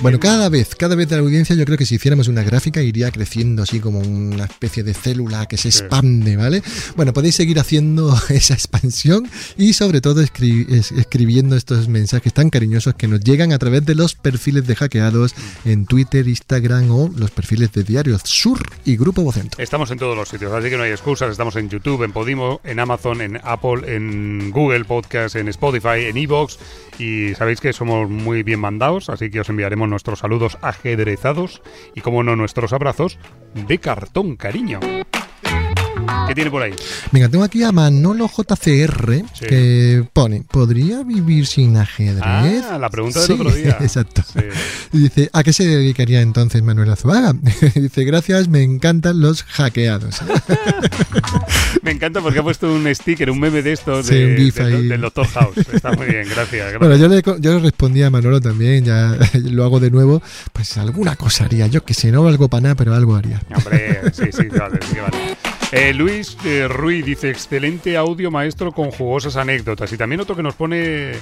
Bueno, cada vez, cada vez de la audiencia, yo creo que si hiciéramos una gráfica iría creciendo así como una especie de célula que se expande, ¿vale? Bueno, podéis seguir haciendo esa expansión y sobre todo escri- es- escribiendo estos mensajes tan cariñosos que nos llegan a través de los perfiles de hackeados en Twitter, Instagram o los perfiles de Diario Sur y Grupo Vocento. Estamos en todos los sitios, así que no hay excusas. Estamos en YouTube, en Podimo, en Amazon, en Apple, en Google Podcast, en Spotify, en Evox. Y sabéis que somos muy bien mandados, así que os enviaremos nuestros saludos ajedrezados y, como no, nuestros abrazos de cartón, cariño. ¿Qué tiene por ahí? Venga, tengo aquí a Manolo JCR Sí. que pone, ¿podría vivir sin ajedrez? Ah, la pregunta del Sí, otro día. Exacto. Sí. Y dice, ¿a qué se dedicaría entonces Manuel Azuaga? dice, gracias, me encantan los hackeados. Me encanta porque ha puesto un sticker, un meme de estos Sí, de- del, Doctor House. Está muy bien, gracias. gracias. Bueno, yo le, yo le respondí a Manolo también, ya lo hago de nuevo, pues alguna cosa haría, yo que sé, no valgo para nada, pero algo haría. Hombre, sí, sí, vale, sí vale. Eh, Luis eh, Ruiz dice, excelente audio maestro con jugosas anécdotas. Y también otro que nos pone,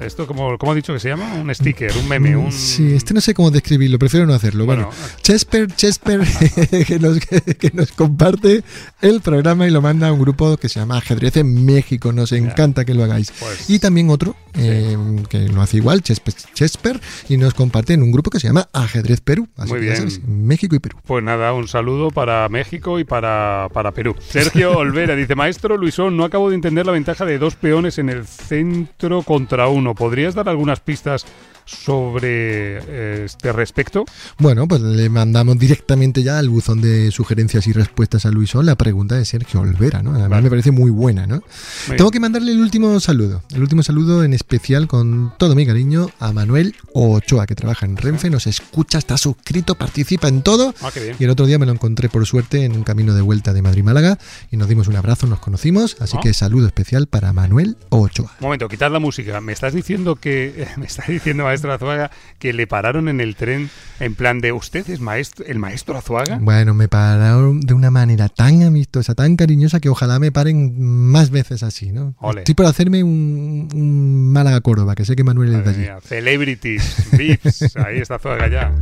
esto como, ¿cómo ha dicho que se llama? Un sticker, un meme, un... Mm, Sí, este no sé cómo describirlo, prefiero no hacerlo. Bueno, Bueno. Chesper, Chesper, que, nos, que nos comparte el programa y lo manda a un grupo que se llama Ajedrez en México. Nos encanta que lo hagáis. Pues- y también otro eh, que lo hace igual, Chesper, Chesper, y nos comparte en un grupo que se llama Ajedrez Perú. Así Muy que bien. sabes, México y Perú. Pues nada, un saludo para México y para, para Perú. Sergio Olvera dice, maestro Luisón, no acabo de entender la ventaja de dos peones en el centro contra uno. ¿Podrías dar algunas pistas sobre eh, este respecto? Bueno, pues le mandamos directamente ya al buzón de sugerencias y respuestas a Luisón la pregunta de Sergio Olvera, ¿no? Además Vale. me parece muy buena, ¿no? Muy Tengo que mandarle el último saludo, el último saludo en especial con todo mi cariño a Manuel Ochoa, que trabaja en Renfe, nos escucha, está suscrito, participa en todo. Ah, qué bien. Y el otro día me lo encontré por suerte en un camino de vuelta de Madrid-Málaga y nos dimos un abrazo, nos conocimos, así Ah. que saludo especial para Manuel Ochoa. Un momento, quitad la música. Me estás diciendo que me estás diciendo maestro Azuaga que le pararon en el tren en plan de usted es maestro el maestro Azuaga. Bueno, me pararon de una manera tan amistosa, tan cariñosa que ojalá me paren más veces así, ¿no? Ole. Estoy por hacerme un, un Málaga Córdoba, que sé que Manuel es de allí. mía, Celebrities, VIPs, ahí está Azuaga ya.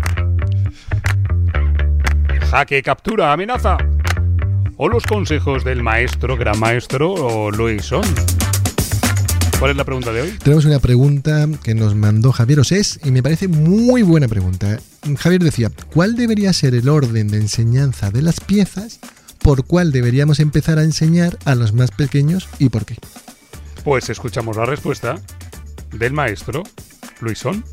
Jaque, captura, amenaza. O los consejos del maestro, gran maestro o Luisón. ¿Cuál es la pregunta de hoy? Tenemos una pregunta que nos mandó Javier Osés y me parece muy buena pregunta. Javier decía, ¿cuál debería ser el orden de enseñanza de las piezas? ¿Por cuál deberíamos empezar a enseñar a los más pequeños y por qué? Pues escuchamos la respuesta del maestro Luisón.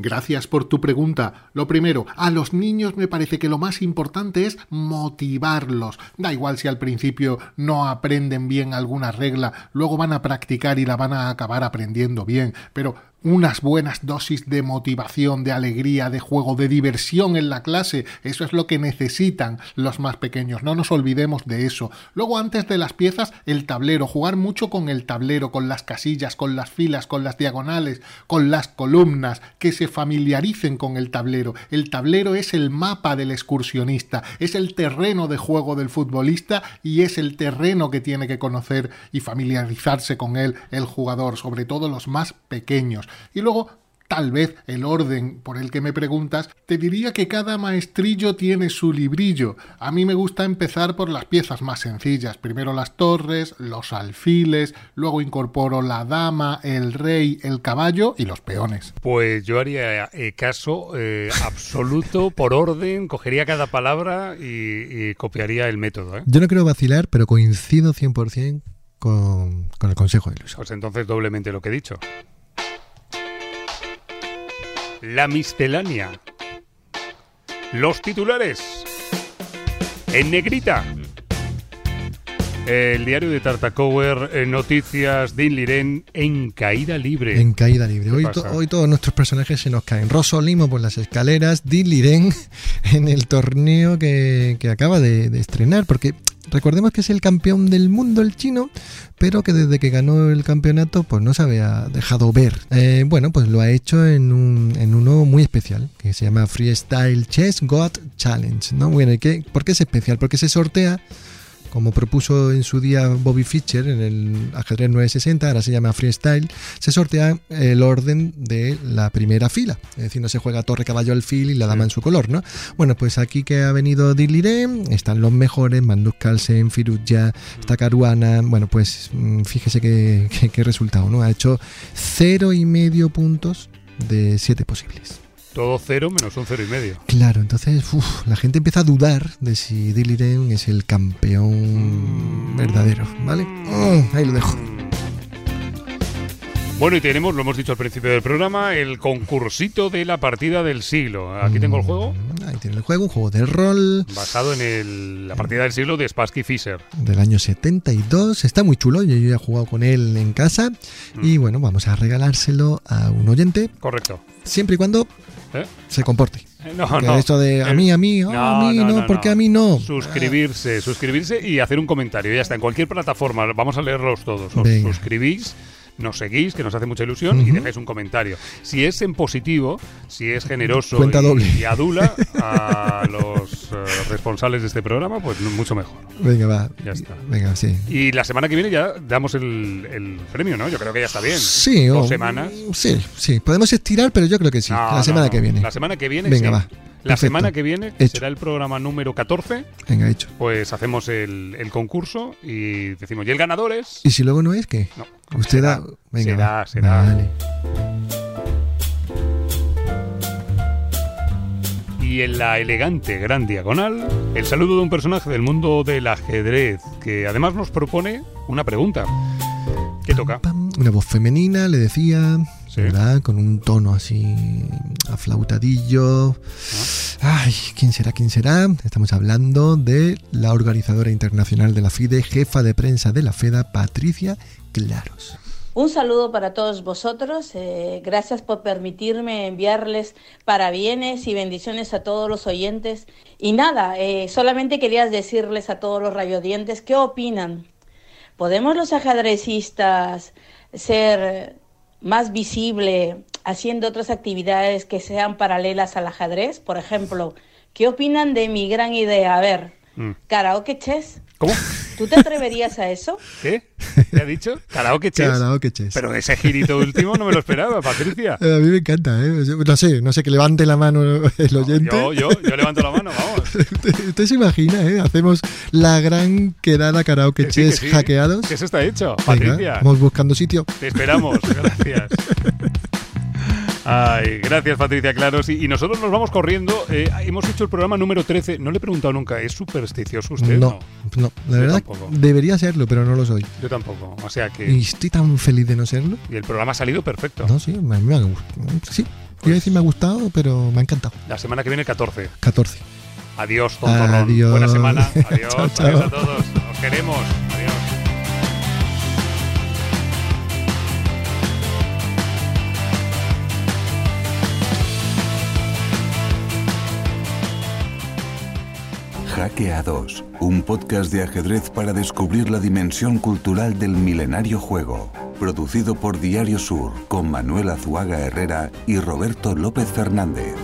Gracias por tu pregunta. Lo primero, a los niños me parece que lo más importante es motivarlos. Da igual si al principio no aprenden bien alguna regla, luego van a practicar y la van a acabar aprendiendo bien, pero unas buenas dosis de motivación, de alegría, de juego, de diversión en la clase, eso es lo que necesitan los más pequeños, no nos olvidemos de eso. Luego antes de las piezas, el tablero, jugar mucho con el tablero, con las casillas, con las filas, con las diagonales, con las columnas, que se familiaricen con el tablero. El tablero es el mapa del excursionista, es el terreno de juego del futbolista y es el terreno que tiene que conocer y familiarizarse con él el jugador, sobre todo los más pequeños. Y luego Tal vez el orden por el que me preguntas, te diría que cada maestrillo tiene su librillo. A mí me gusta empezar por las piezas más sencillas. Primero las torres, los alfiles, luego incorporo la dama, el rey, el caballo y los peones. Pues yo haría eh, caso eh, absoluto por orden, cogería cada palabra y, y copiaría el método. ¿eh? Yo no quiero vacilar, pero coincido 100% con, con el consejo de Luis. Pues entonces doblemente lo que he dicho. La miscelánea. Los titulares. En negrita. El diario de Tartacower, eh, noticias de Inliren en caída libre. En caída libre. Hoy, to- pasa? hoy todos nuestros personajes se nos caen. Rosolimo por las escaleras, Diliren en el torneo que, que acaba de, de estrenar, porque recordemos que es el campeón del mundo el chino, pero que desde que ganó el campeonato pues no se había dejado ver. Eh, bueno, pues lo ha hecho en, un, en uno muy especial, que se llama Freestyle Chess Got Challenge. ¿no? Bueno, ¿y qué, ¿por qué es especial? Porque se sortea como propuso en su día Bobby Fischer en el ajedrez 960, ahora se llama freestyle, se sortea el orden de la primera fila. Es decir, no se juega torre, caballo, alfil y la dama en su color, ¿no? Bueno, pues aquí que ha venido Diliré, están los mejores, Magnus Carlsen, Firuja, está Caruana, bueno, pues mm, fíjese qué, qué- qué resultado, ¿no? Ha hecho cero y medio puntos de siete posibles. Todo cero menos un cero y medio. Claro, entonces uf, la gente empieza a dudar de si Diliren es el campeón verdadero, ¿vale? Mm, ahí lo dejo. Bueno, y tenemos, lo hemos dicho al principio del programa, el concursito de la partida del siglo. Aquí tengo el juego. ahí tiene el juego, un juego de rol. Basado en el- la partida del siglo de Spassky Fisher. del año 72. Está muy chulo, yo ya he jugado con él en casa. Mm. Y bueno, vamos a regalárselo a un oyente, Correcto. siempre y cuando ¿Eh? se comporte. Eh, No, no. esto de a mí, a mí, oh, a mí no, ¿por qué a mí no? Suscribirse, suscribirse y hacer un comentario. Ya está, en cualquier plataforma. Vamos a leerlos todos. Os Venga. suscribís, nos seguís, que nos hace mucha ilusión, y dejáis un comentario. Si es en positivo, si es generoso y, adula a los eh, responsables de este programa, pues mucho mejor. Venga, va. Ya está. Venga, sí. Y la semana que viene ya damos el, el premio, ¿no? Yo creo que ya está bien. Sí, Dos oh, semanas. Sí, sí. Podemos estirar, pero yo creo que sí. No, la no, semana no. que viene. La semana que viene, Venga, sí. va. La Perfecto. semana que viene, que será el programa número 14, Venga, hecho. pues hacemos el, el concurso y decimos, ¿y el ganador es? ¿Y si luego no es qué? No. Usted será, da. Venga, será, va. será. Vale. Y en la elegante gran diagonal, el saludo de un personaje del mundo del ajedrez, que además nos propone una pregunta. ¿Qué toca? Pam, Una voz femenina, le decía, Sí. ¿verdad? Con un tono así aflautadillo. Ay, ¿quién será? ¿Quién será? Estamos hablando de la organizadora internacional de la FIDE, jefa de prensa de la FEDA, Patricia Claros. Un saludo para todos vosotros. eh, gracias por permitirme enviarles parabienes y bendiciones a todos los oyentes. Y nada, eh, solamente quería decirles a todos los radiodientes qué opinan. ¿Podemos los ajedrecistas ser más visible haciendo otras actividades que sean paralelas al ajedrez? Por ejemplo, ¿qué opinan de mi gran idea? A ver, Mm. karaoke chess. ¿Cómo? ¿Tú te atreverías a eso? ¿Qué? ¿Qué ha dicho? Karaoke chess. Karaoke chess. Pero ese girito último no me lo esperaba, Patricia. Eh, A mí me encanta, ¿eh? No sé, no sé, que levante la mano el oyente. Yo, yo, yo levanto la mano, vamos. Usted, usted se imagina, ¿eh? Hacemos la gran quedada karaoke Que sí, que chess sí. hackeados. Que eso está hecho, Venga, Patricia. vamos buscando sitio. Te esperamos, gracias. Ay, gracias Patricia Claros. Y, y nosotros nos vamos corriendo. Eh, hemos hecho el programa número 13. No le he preguntado nunca, ¿es supersticioso usted? No, no, la Yo verdad tampoco. debería serlo, pero no lo soy. Yo tampoco. O sea que. Y estoy tan feliz de no serlo. Y el programa ha salido perfecto. No, sí, me, me ha gustado. Sí, iba a decir me ha gustado, pero me ha encantado. La semana que viene, 14. 14. Adiós, tontorrón. Adiós. Buena semana. Adiós. Chao, chao. Adiós a todos. Os queremos. Adiós. Jaque a 2, un podcast de ajedrez para descubrir la dimensión cultural del milenario juego. Producido por Diario Sur, con Manuel Azuaga Herrera y Roberto López Fernández.